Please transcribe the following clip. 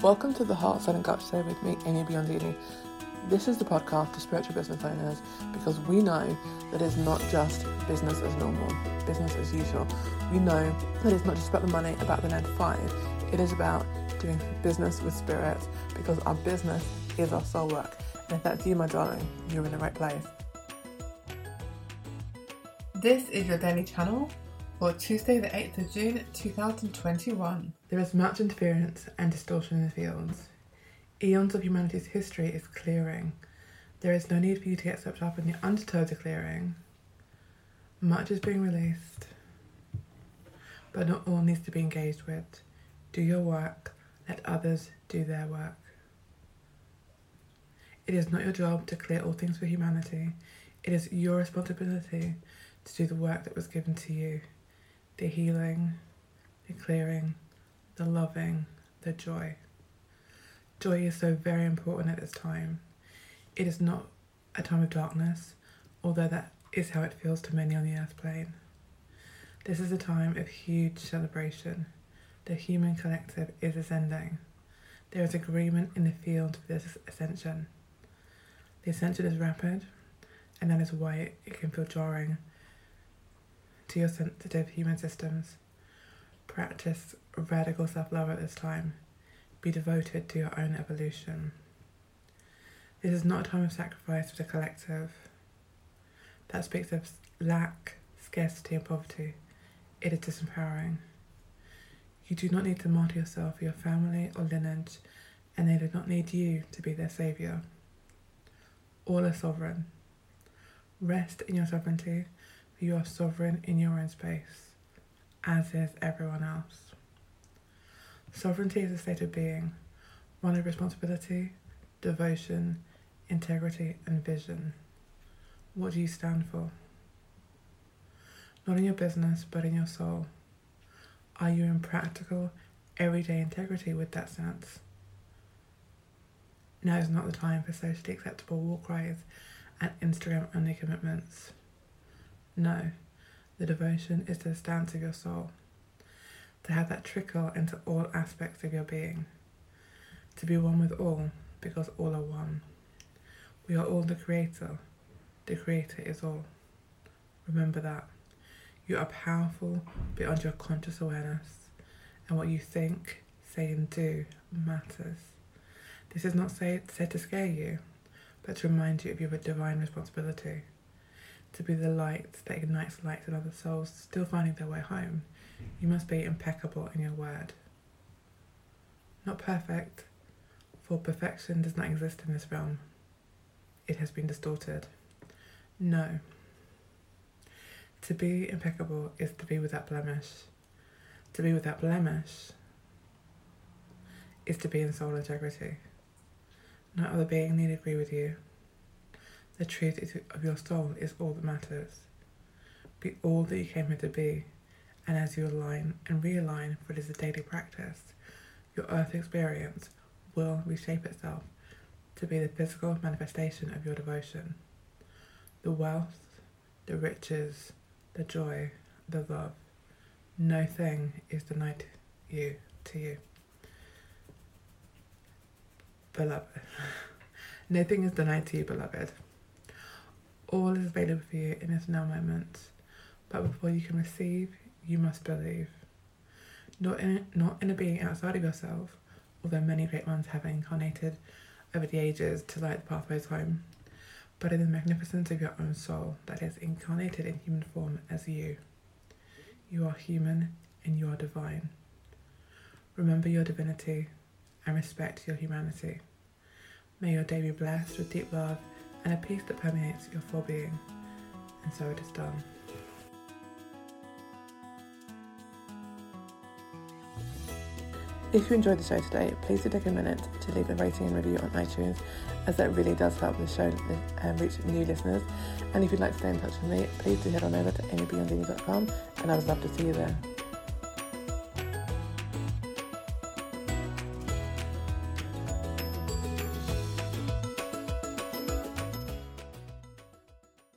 Welcome to the Heart, Soul and Gut Show with me, Amy Biondini. This is the podcast for spiritual business owners because we know that it's not just business as normal, business as usual. We know that it's not just about the money, about the 9 to 5. It is about doing business with spirit because our business is our soul work. And if that's you, my darling, you're in the right place. This is your daily channel for Tuesday, the 8th of June 2021. There is much interference and distortion in the fields. Eons of humanity's history is clearing. There is no need for you to get swept up in the undertow of clearing. Much is being released, but not all needs to be engaged with. Do your work, let others do their work. It is not your job to clear all things for humanity. It is your responsibility to do the work that was given to you the healing, the clearing, the loving, the joy. Joy is so very important at this time. It is not a time of darkness, although that is how it feels to many on the earth plane. This is a time of huge celebration. The human collective is ascending. There is agreement in the field for this ascension. The ascension is rapid, and that is why it can feel jarring to your sensitive human systems. Practice radical self love at this time. Be devoted to your own evolution. This is not a time of sacrifice for the collective. That speaks of lack, scarcity, and poverty. It is disempowering. You do not need to martyr yourself your family or lineage, and they do not need you to be their saviour. All are sovereign. Rest in your sovereignty you are sovereign in your own space, as is everyone else. Sovereignty is a state of being, one of responsibility, devotion, integrity, and vision. What do you stand for? Not in your business, but in your soul. Are you in practical, everyday integrity with that sense? Now is not the time for socially acceptable war cries and Instagram only commitments. No, the devotion is the stance of your soul, to have that trickle into all aspects of your being, to be one with all, because all are one. We are all the Creator. The Creator is all. Remember that. You are powerful beyond your conscious awareness, and what you think, say, and do matters. This is not said to scare you, but to remind you of your divine responsibility to be the light that ignites light in other souls still finding their way home, you must be impeccable in your word. Not perfect, for perfection does not exist in this realm. It has been distorted. No. To be impeccable is to be without blemish. To be without blemish is to be in soul integrity. No other being need agree with you. The truth of your soul is all that matters. Be all that you came here to be, and as you align and realign, for it is a daily practice, your earth experience will reshape itself to be the physical manifestation of your devotion. The wealth, the riches, the joy, the love, no thing is denied you to you. Beloved. Nothing is denied to you, beloved. All is available for you in this now moment. But before you can receive, you must believe. Not in, not in a being outside of yourself, although many great ones have incarnated over the ages to light the pathways home, but in the magnificence of your own soul that is incarnated in human form as you. You are human and you are divine. Remember your divinity and respect your humanity. May your day be blessed with deep love and a peace that permeates your full being. And so it is done. If you enjoyed the show today, please do take a minute to leave a rating and review on iTunes, as that really does help the show um, reach new listeners. And if you'd like to stay in touch with me, please do head on over to amybiondini.com, and I would love to see you there.